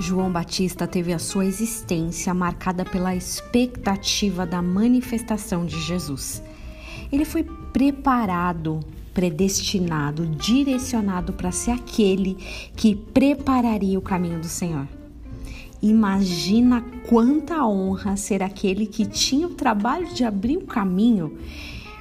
João Batista teve a sua existência marcada pela expectativa da manifestação de Jesus. Ele foi preparado, predestinado, direcionado para ser aquele que prepararia o caminho do Senhor. Imagina quanta honra ser aquele que tinha o trabalho de abrir o caminho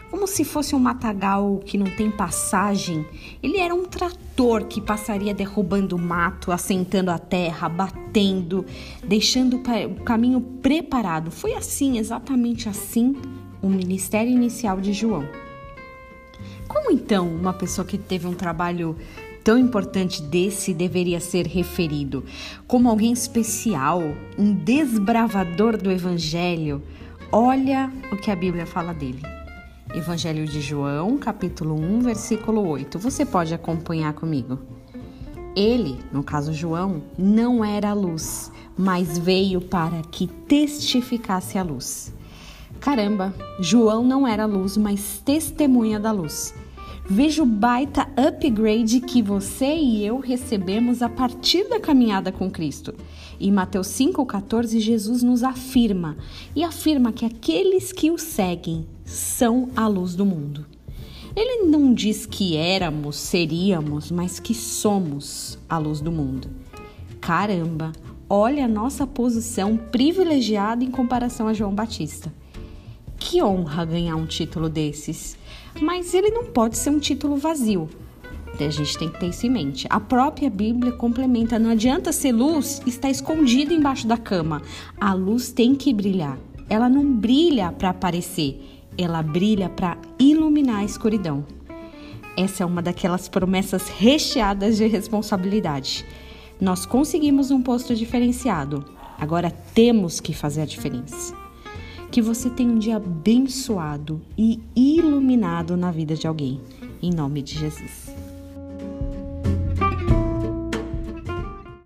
como se fosse um matagal que não tem passagem. Ele era um trator que passaria derrubando o mato, assentando a terra, batendo, deixando o caminho preparado. Foi assim, exatamente assim, o ministério inicial de João. Como então uma pessoa que teve um trabalho tão importante desse deveria ser referido? Como alguém especial, um desbravador do evangelho? Olha o que a Bíblia fala dele. Evangelho de João, capítulo 1, versículo 8. Você pode acompanhar comigo. Ele, no caso João, não era a luz, mas veio para que testificasse a luz. Caramba, João não era luz, mas testemunha da luz. Veja o baita upgrade que você e eu recebemos a partir da caminhada com Cristo. Em Mateus 5,14, Jesus nos afirma e afirma que aqueles que o seguem são a luz do mundo. Ele não diz que éramos, seríamos, mas que somos a luz do mundo. Caramba, olha a nossa posição privilegiada em comparação a João Batista. Que honra ganhar um título desses! Mas ele não pode ser um título vazio. A gente tem que ter isso em mente. A própria Bíblia complementa: não adianta ser luz está escondida embaixo da cama. A luz tem que brilhar. Ela não brilha para aparecer, ela brilha para iluminar a escuridão. Essa é uma daquelas promessas recheadas de responsabilidade. Nós conseguimos um posto diferenciado, agora temos que fazer a diferença. Que você tenha um dia abençoado e iluminado na vida de alguém. Em nome de Jesus.